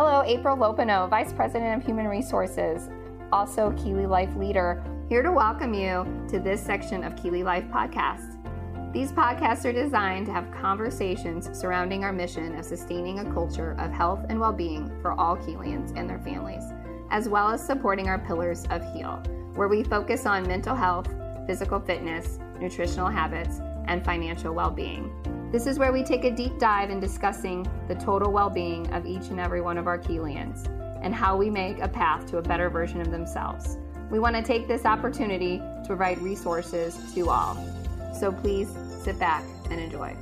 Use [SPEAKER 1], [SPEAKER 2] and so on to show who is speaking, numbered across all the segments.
[SPEAKER 1] Hello, April Lopinot, Vice President of Human Resources, also Keeley Life Leader, here to welcome you to this section of Keeley Life Podcast. These podcasts are designed to have conversations surrounding our mission of sustaining a culture of health and well being for all Keelians and their families, as well as supporting our pillars of HEAL, where we focus on mental health, physical fitness, nutritional habits, and financial well being. This is where we take a deep dive in discussing the total well being of each and every one of our Keelians and how we make a path to a better version of themselves. We want to take this opportunity to provide resources to all. So please sit back and enjoy.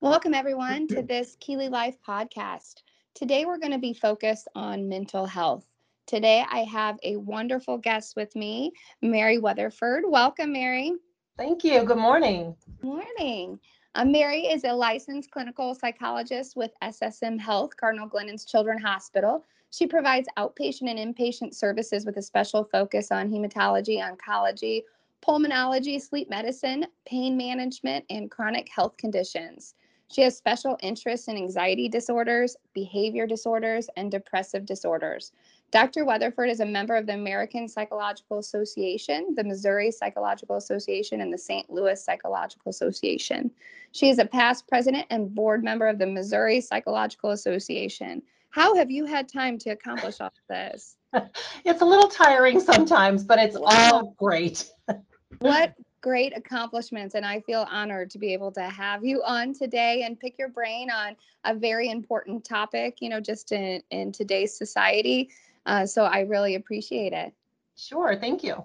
[SPEAKER 1] Welcome, everyone, to this Keeley Life podcast. Today, we're going to be focused on mental health. Today, I have a wonderful guest with me, Mary Weatherford. Welcome, Mary.
[SPEAKER 2] Thank you. Good morning.
[SPEAKER 1] Good Morning. Uh, Mary is a licensed clinical psychologist with SSM Health, Cardinal Glennon's Children's Hospital. She provides outpatient and inpatient services with a special focus on hematology, oncology, pulmonology, sleep medicine, pain management, and chronic health conditions. She has special interests in anxiety disorders, behavior disorders, and depressive disorders. Dr. Weatherford is a member of the American Psychological Association, the Missouri Psychological Association, and the St. Louis Psychological Association. She is a past president and board member of the Missouri Psychological Association. How have you had time to accomplish all this?
[SPEAKER 2] It's a little tiring sometimes, but it's all great.
[SPEAKER 1] what great accomplishments and I feel honored to be able to have you on today and pick your brain on a very important topic, you know, just in, in today's society. Uh, so I really appreciate it.
[SPEAKER 2] Sure. Thank you.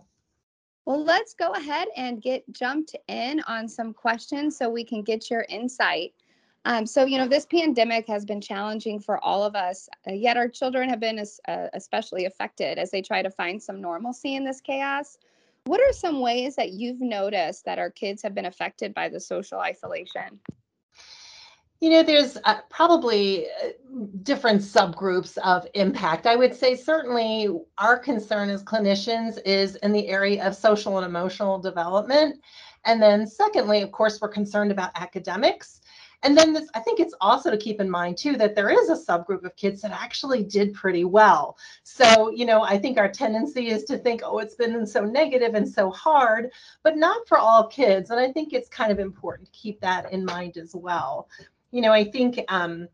[SPEAKER 1] Well, let's go ahead and get jumped in on some questions so we can get your insight. Um, so, you know, this pandemic has been challenging for all of us, uh, yet our children have been as, uh, especially affected as they try to find some normalcy in this chaos. What are some ways that you've noticed that our kids have been affected by the social isolation?
[SPEAKER 2] You know, there's uh, probably uh, different subgroups of impact. I would say certainly our concern as clinicians is in the area of social and emotional development. And then, secondly, of course, we're concerned about academics. And then this, I think it's also to keep in mind too that there is a subgroup of kids that actually did pretty well. So, you know, I think our tendency is to think, oh, it's been so negative and so hard, but not for all kids. And I think it's kind of important to keep that in mind as well. You know, I think um,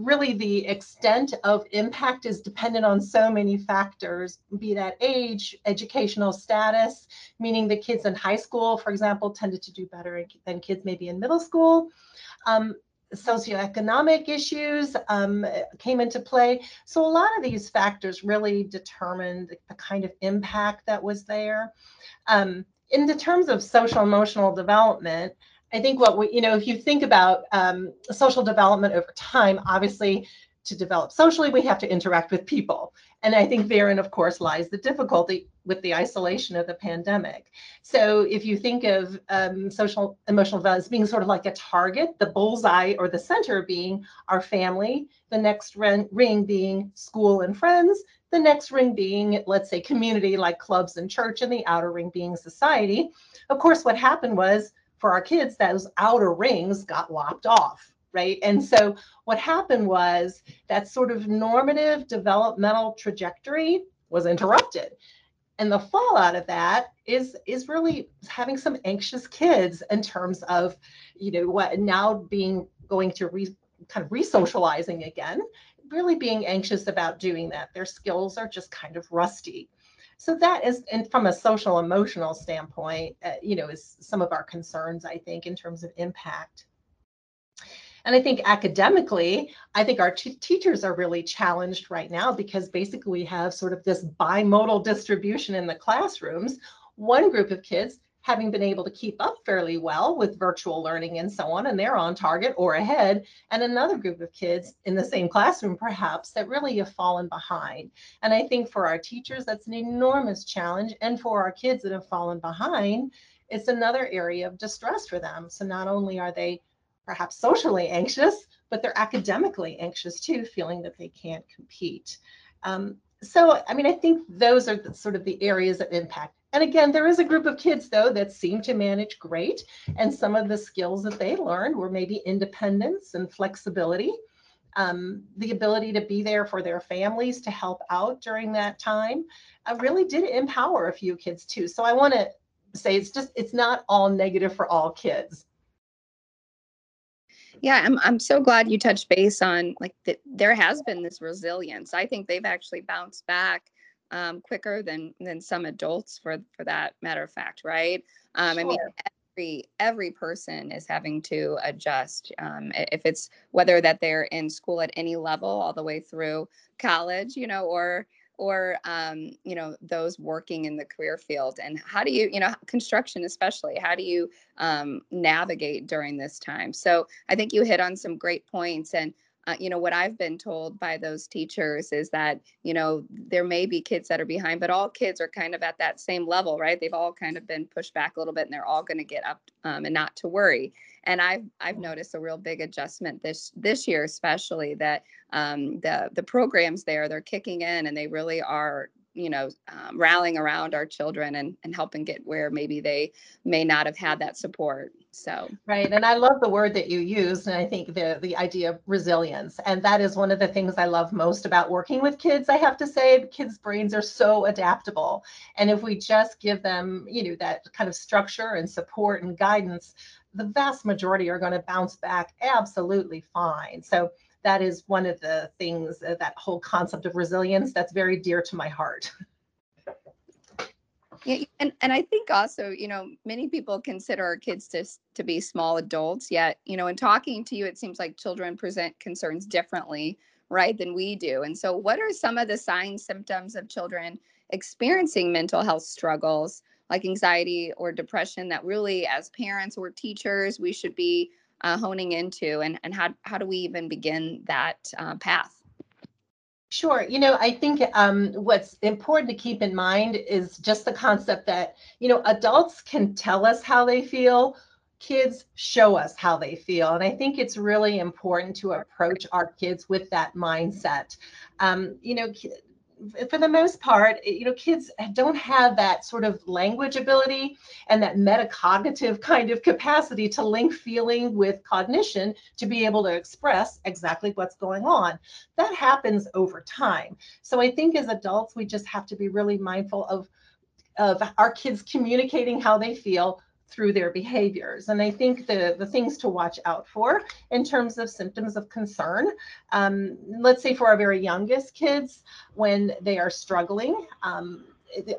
[SPEAKER 2] really the extent of impact is dependent on so many factors, be that age, educational status, meaning the kids in high school, for example, tended to do better than kids maybe in middle school. Um, socioeconomic issues um, came into play. So a lot of these factors really determined the, kind of impact that was there. Um, in the terms of social emotional development, I think what we, you know, if you think about um, social development over time, obviously to develop socially, we have to interact with people. And I think therein, of course, lies the difficulty with the isolation of the pandemic. So if you think of um, social emotional as being sort of like a target, the bullseye or the center being our family, the next ring being school and friends, the next ring being, let's say, community like clubs and church, and the outer ring being society. Of course, what happened was for our kids, those outer rings got lopped off, right? And so what happened was that sort of normative developmental trajectory was interrupted. And the fallout of that is is really having some anxious kids in terms of, you know, what now being going to re, kind of re-socializing again, really being anxious about doing that. Their skills are just kind of rusty. So that is, and from a social emotional standpoint, uh, you know, is some of our concerns, I think, in terms of impact. And I think academically, I think our t- teachers are really challenged right now because basically we have sort of this bimodal distribution in the classrooms. One group of kids having been able to keep up fairly well with virtual learning and so on, and they're on target or ahead, and another group of kids in the same classroom, perhaps, that really have fallen behind. And I think for our teachers, that's an enormous challenge. And for our kids that have fallen behind, it's another area of distress for them. So not only are they perhaps socially anxious, but they're academically anxious too, feeling that they can't compete. Um, so, I mean, I think those are the, sort of the areas of impact And again, there is a group of kids, though, that seem to manage great. And some of the skills that they learned were maybe independence and flexibility, um, the ability to be there for their families to help out during that time. Uh, really did empower a few kids, too. So I want to say it's just, it's not all negative for all kids.
[SPEAKER 1] Yeah, I'm I'm so glad you touched base on like that there has been this resilience. I think they've actually bounced back um, quicker than than some adults for for that matter of fact, right? Um, sure. I mean every every person is having to adjust um, if it's whether that they're in school at any level all the way through college, you know, or or um, you know those working in the career field and how do you you know construction especially how do you um, navigate during this time? So i think you hit on some great points and uh, you know what i've been told by those teachers is that you know there may be kids that are behind but all kids are kind of at that same level right? They've all kind of been pushed back a little bit and they're all going to get up um, and not to worry. And I've I've noticed a real big adjustment this this year, especially that um, the the programs there they're kicking in and they really are you know um, rallying around our children and and helping get where maybe they may not have had that support so
[SPEAKER 2] right and i love the word that you used and i think the the idea of resilience and that is one of the things i love most about working with kids i have to say kids brains are so adaptable and if we just give them you know that kind of structure and support and guidance the vast majority are going to bounce back absolutely fine. So that is one of the things uh, that whole concept of resilience that's very dear to my heart.
[SPEAKER 1] Yeah, and and I think also, you know, many people consider our kids to to be small adults. Yet, you know, in talking to you, it seems like children present concerns differently, right, than we do. And so, what are some of the signs, symptoms of children experiencing mental health struggles? like anxiety or depression that really as parents or teachers we should be uh, honing into and, and how, how do we even begin that uh, path
[SPEAKER 2] Sure. You know, I think um, what's important to keep in mind is just the concept that, you know, adults can tell us how they feel, kids show us how they feel. And I think it's really important to approach our kids with that mindset. Um, you know, for the most part, you know, kids don't have that sort of language ability and that metacognitive kind of capacity to link feeling with cognition to be able to express exactly what's going on. That happens over time. So I think as adults, we just have to be really mindful of of our kids communicating how they feel through their behaviors. And I think the, the things to watch out for in terms of symptoms of concern, um, let's say for our very youngest kids, when they are struggling, um,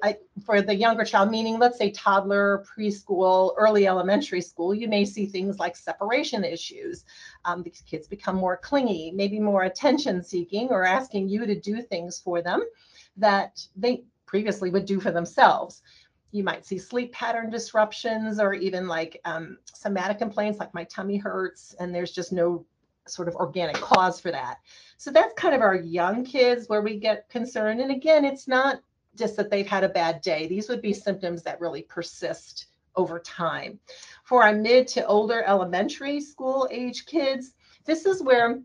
[SPEAKER 2] I, for the younger child, meaning let's say toddler, preschool, early elementary school, you may see things like separation issues. Um, these kids become more clingy, maybe more attention seeking, or asking you to do things for them that they previously would do for themselves you might see sleep pattern disruptions or even like um, somatic complaints like my tummy hurts and there's just no sort of organic cause for that. So that's kind of our young kids where we get concerned. And again, it's not just that they've had a bad day. These would be symptoms that really persist over time. For our mid to older elementary school age kids, this is where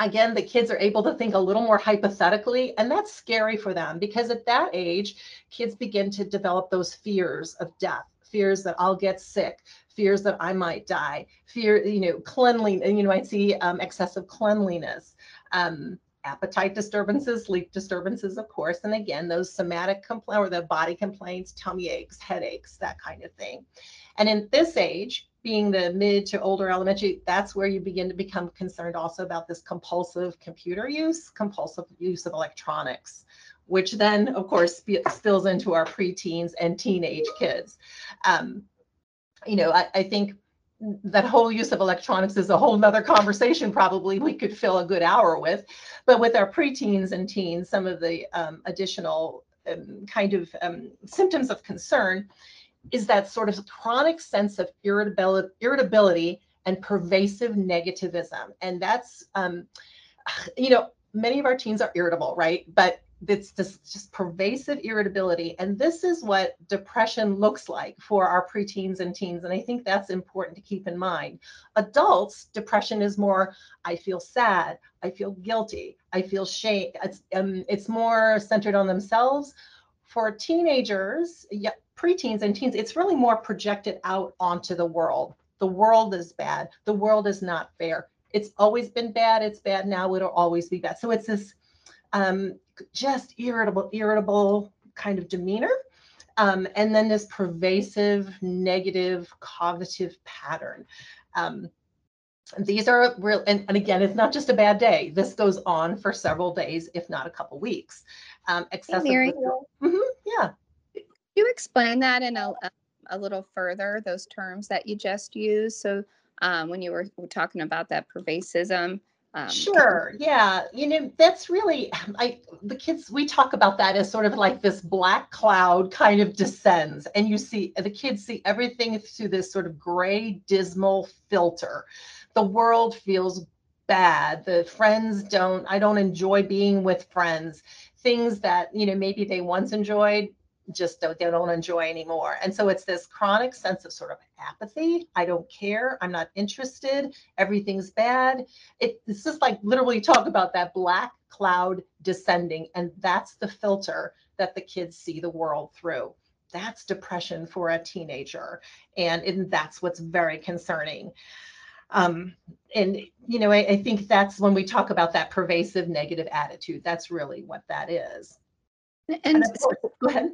[SPEAKER 2] again the kids are able to think a little more hypothetically and that's scary for them because at that age kids begin to develop those fears of death fears that i'll get sick fears that i might die fear you know cleanliness you know i see um, excessive cleanliness um, appetite disturbances sleep disturbances of course and again those somatic complaints or the body complaints tummy aches headaches that kind of thing. And in this age being the mid to older elementary, that's where you begin to become concerned also about this compulsive computer use, compulsive use of electronics, which then, of course, sp- spills into our preteens and teenage kids. Um, you know, I, I think that whole use of electronics is a whole nother conversation probably we could fill a good hour with but with our preteens and teens some of the um, additional um, kind of um, symptoms of concern is that sort of chronic sense of irritability, irritability and pervasive negativism. And that's, um, you know, many of our teens are irritable, right? But it's this just pervasive irritability. And this is what depression looks like for our preteens and teens. And I think that's important to keep in mind. Adults, depression is more, I feel sad, I feel guilty, I feel shame. It's, um, it's more centered on themselves. For teenagers, yeah, preteens and teens, it's really more projected out onto the world. The world is bad. The world is not fair. It's always been bad. It's bad now. It'll always be bad. So it's this um, just irritable, irritable kind of demeanor. Um, and then this pervasive negative cognitive pattern. Um, these are real, and, and, again, it's not just a bad day. This goes on for several days, if not a couple weeks. Um, excessive. Hey, mm-hmm, yeah.
[SPEAKER 1] You explain that in a, a little further? Those terms that you just used. So um, when you were, were, talking about that pervasism.
[SPEAKER 2] Um, sure. Yeah. You know, that's really, I, the kids, we talk about that as sort of like this black cloud kind of descends, and you see the kids see everything through this sort of gray, dismal filter. The world feels bad. The friends don't, I don't enjoy being with friends. Things that, you know, maybe they once enjoyed, just don't, they don't enjoy anymore. And so it's this chronic sense of sort of apathy. I don't care. I'm not interested. Everything's bad. It, it's just like literally talk about that black cloud descending. And that's the filter that the kids see the world through. That's depression for a teenager. And, and that's what's very concerning. Um, and you know, I, I think that's when we talk about that pervasive negative attitude. That's really what that is.
[SPEAKER 1] And, and course, go ahead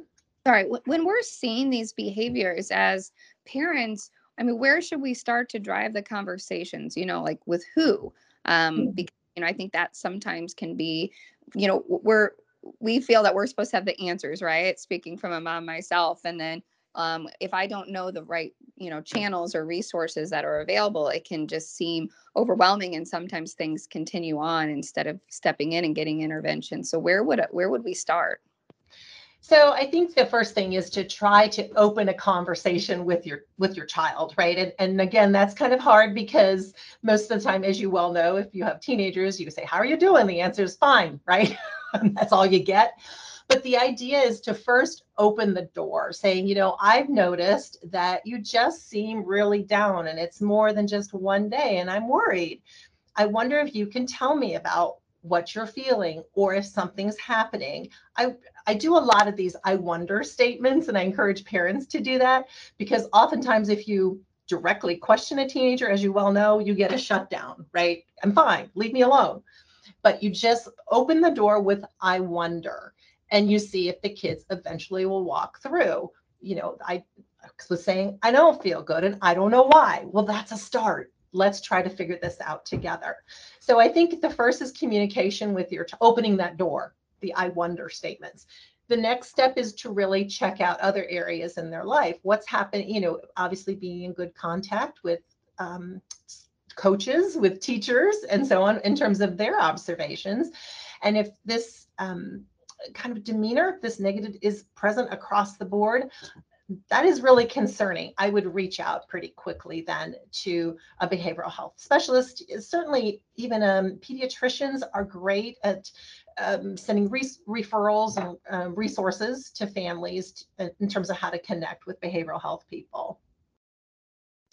[SPEAKER 1] sorry when we're seeing these behaviors as parents i mean where should we start to drive the conversations you know like with who? Um mm-hmm. because you know i think that sometimes can be you know we're we feel that we're supposed to have the answers right? Speaking from a mom myself and then um, if i don't know the right you know channels or resources that are available it can just seem overwhelming and sometimes things continue on instead of stepping in and getting intervention. So where would where would we start
[SPEAKER 2] so I think the first thing is to try to open a conversation with your with your child, right? And, and again, that's kind of hard because most of the time, as you well know, if you have teenagers, you say, "How are you doing?" The answer is fine, right? that's all you get. But the idea is to first open the door, saying, you know, I've noticed that you just seem really down and it's more than just one day, and I'm worried. I wonder if you can tell me about what you're feeling or if something's happening. I I do a lot of these I wonder statements and I encourage parents to do that because oftentimes if you directly question a teenager as you well know, you get a shutdown, right? I'm fine, leave me alone. But you just open the door with I wonder and you see if the kids eventually will walk through. You know, I was saying I don't feel good and I don't know why. Well, that's a start let's try to figure this out together. So I think the first is communication with your opening that door, the I wonder statements. The next step is to really check out other areas in their life. What's happening, you know, obviously being in good contact with um, coaches, with teachers, and so on in terms of their observations. And if this um, kind of demeanor, this negative is present across the board, that is really concerning. I would reach out pretty quickly then to a behavioral health specialist. Certainly, even um, pediatricians are great at um, sending re- referrals and uh, resources to families t- in terms of how to connect with behavioral health people.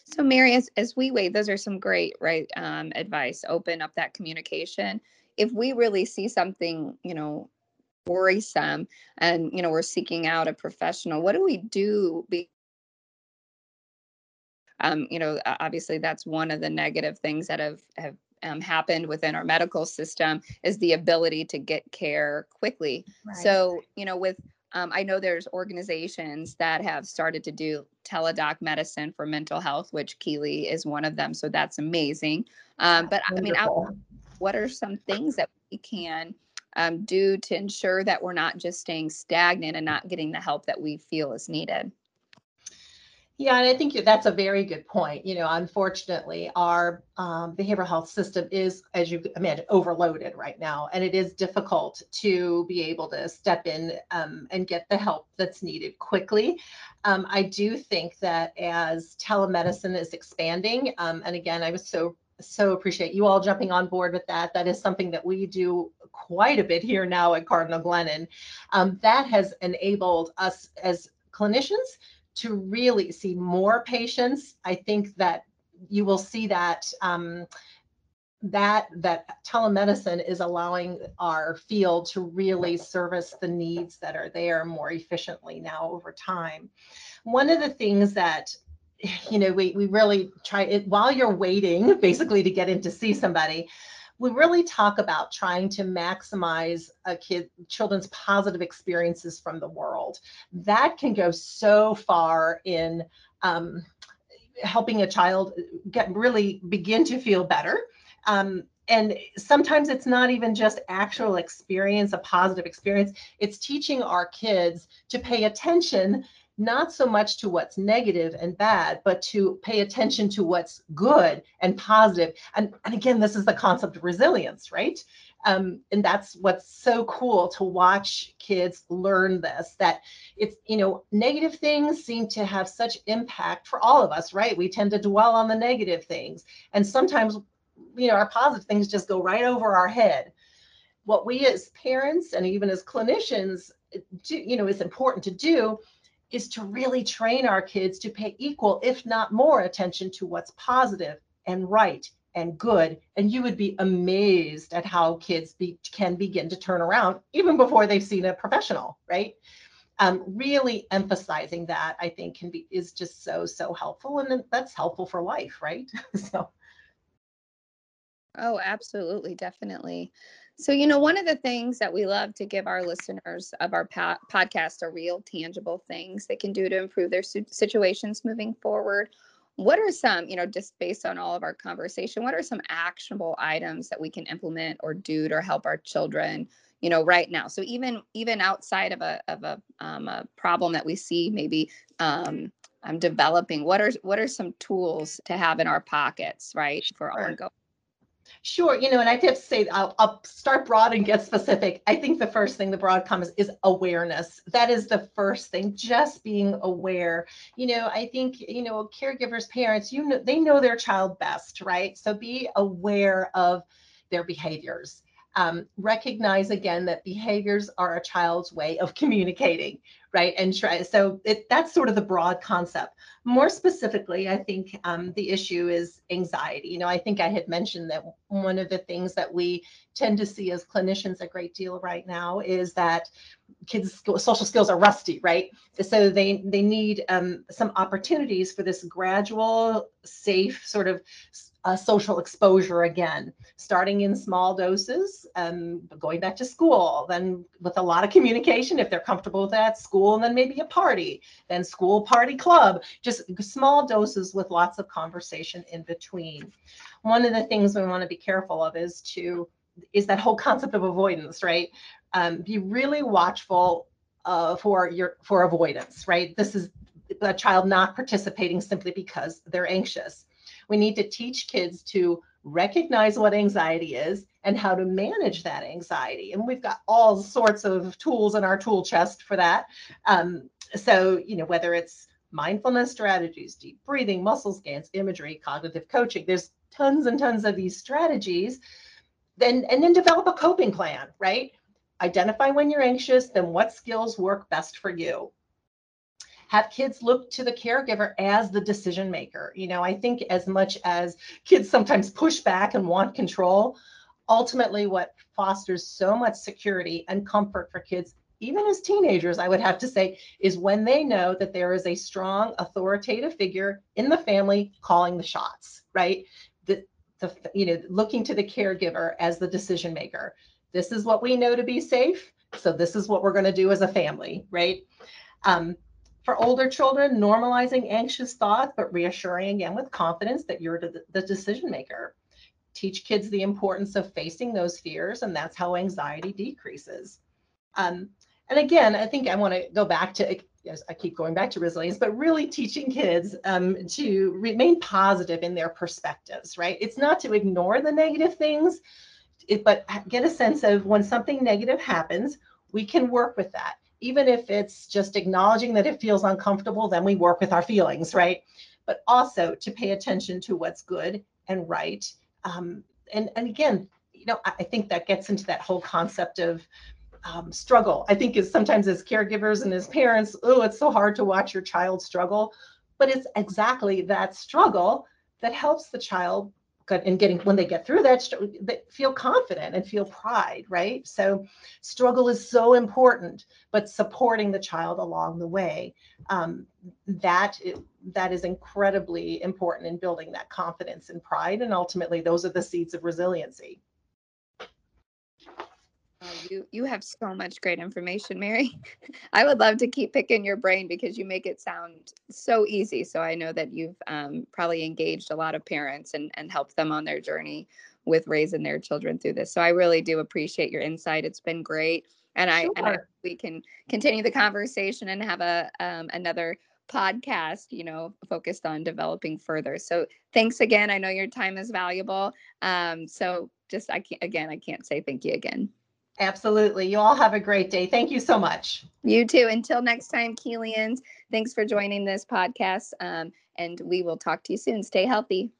[SPEAKER 1] So, Mary, as, as we wait, those are some great right um, advice. Open up that communication. If we really see something, you know, worrisome and you know we're seeking out a professional what do we do be um, you know obviously that's one of the negative things that have have um, happened within our medical system is the ability to get care quickly. Right. so you know with um, i know there's organizations that have started to do teledoc medicine for mental health which keeley is one of them so that's amazing. Um, but i mean what are some things that we can um, do to ensure that we're not just staying stagnant and not getting the help that we feel is needed.
[SPEAKER 2] Yeah, and I think that's a very good point. You know, unfortunately, our um, behavioral health system is, as you imagine, overloaded right now, and it is difficult to be able to step in um, and get the help that's needed quickly. Um, I do think that as telemedicine is expanding, um, and again, I was so so appreciate you all jumping on board with that. That is something that we do quite a bit here now at Cardinal Glennon. Um, that has enabled us as clinicians to really see more patients. I think that you will see that um, that that telemedicine is allowing our field to really service the needs that are there more efficiently now over time. One of the things that you know we, we really try it while you're waiting basically to get in to see somebody we really talk about trying to maximize a kid children's positive experiences from the world. That can go so far in um, helping a child get really begin to feel better. Um, and sometimes it's not even just actual experience a positive experience. It's teaching our kids to pay attention not so much to what's negative and bad, but to pay attention to what's good and positive. And, and again, this is the concept of resilience, right? Um, and that's what's so cool to watch kids learn this that it's you know negative things seem to have such impact for all of us right we tend to dwell on the negative things and sometimes you know our positive things just go right over our head what we as parents and even as clinicians do you know is important to do is to really train our kids to pay equal, if not more, attention to what's positive and right and good. And you would be amazed at how kids be, can begin to turn around even before they've seen a professional, right? Um, really emphasizing that I think can be is just so so helpful, and that's helpful for life, right? so.
[SPEAKER 1] Oh, absolutely, definitely. So, you know, one of the things that we love to give our listeners of our po- podcast are real, tangible things they can do to improve their su- situations moving forward. What are some, you know, just based on all of our conversation, what are some actionable items that we can implement or do to help our children, you know, right now? So even even outside of a of a, um, a problem that we see, maybe um, I'm developing. What are what are some tools to have in our pockets, right, for sure. ongoing
[SPEAKER 2] Sure, you know, and I have to say, I'll, I'll, start broad and get specific. I think the first thing the broad comes is awareness. That is the first thing, just being aware. You know, I think you know, caregivers, parents, you know, they know their child best, right? So be aware of their behaviors um, recognize again that behaviors are a child's way of communicating, right? And try so it, that's sort of the broad concept. More specifically, I think um, the issue is anxiety. You know, I think I had mentioned that one of the things that we tend to see as clinicians a great deal right now is that kids social skills are rusty right so they they need um, some opportunities for this gradual safe sort of uh, social exposure again, starting in small doses, um, going back to school, then with a lot of communication if they're comfortable with that, school, and then maybe a party, then school, party, club, just small doses with lots of conversation in between. One of the things we want to be careful of is to is that whole concept of avoidance, right? Um, be really watchful uh, for your for avoidance, right? This is a child not participating simply because they're anxious we need to teach kids to recognize what anxiety is and how to manage that anxiety. And we've got all sorts of tools in our tool chest for that. Um, so, you know, whether it's mindfulness strategies, deep breathing, muscle scans, imagery, cognitive coaching, there's tons and tons of these strategies. Then, and then develop a coping plan, right? Identify when you're anxious, then what skills work best for you have kids look to the caregiver as the decision maker. You know, I think as much as kids sometimes push back and want control, ultimately what fosters so much security and comfort for kids even as teenagers, I would have to say, is when they know that there is a strong authoritative figure in the family calling the shots, right? The, the you know, looking to the caregiver as the decision maker. This is what we know to be safe. So this is what we're going to do as a family, right? Um, for older children, normalizing anxious thoughts, but reassuring again with confidence that you're the decision maker. Teach kids the importance of facing those fears, and that's how anxiety decreases. Um, and again, I think I want to go back to, yes, I keep going back to resilience, but really teaching kids um, to remain positive in their perspectives, right? It's not to ignore the negative things, it, but get a sense of when something negative happens, we can work with that even if it's just acknowledging that it feels uncomfortable, then we work with our feelings, right? But also to pay attention to what's good and right. Um, and, and again, you know, I think that gets into that whole concept of um, struggle. I think is sometimes as caregivers and as parents, oh, it's so hard to watch your child struggle. But it's exactly that struggle that helps the child and getting when they get through that they feel confident and feel pride right? So struggle is so important but supporting the child along the way um, that that is incredibly important in building that confidence and pride and ultimately those are the seeds of resiliency
[SPEAKER 1] you you have so much great information, Mary. I would love to keep picking your brain because you make it sound so easy. So I know that you've um, probably engaged a lot of parents and and helped them on their journey with raising their children through this. So I really do appreciate your insight. It's been great, and I, sure. and I we can continue the conversation and have a um, another podcast you know focused on developing further so thanks again i know your time is valuable um so just i can't again i can't say thank you again
[SPEAKER 2] Absolutely. You all have a great day. Thank you so much.
[SPEAKER 1] You too. Until next time, Keelians, thanks for joining this podcast. Um, and we will talk to you soon. Stay healthy.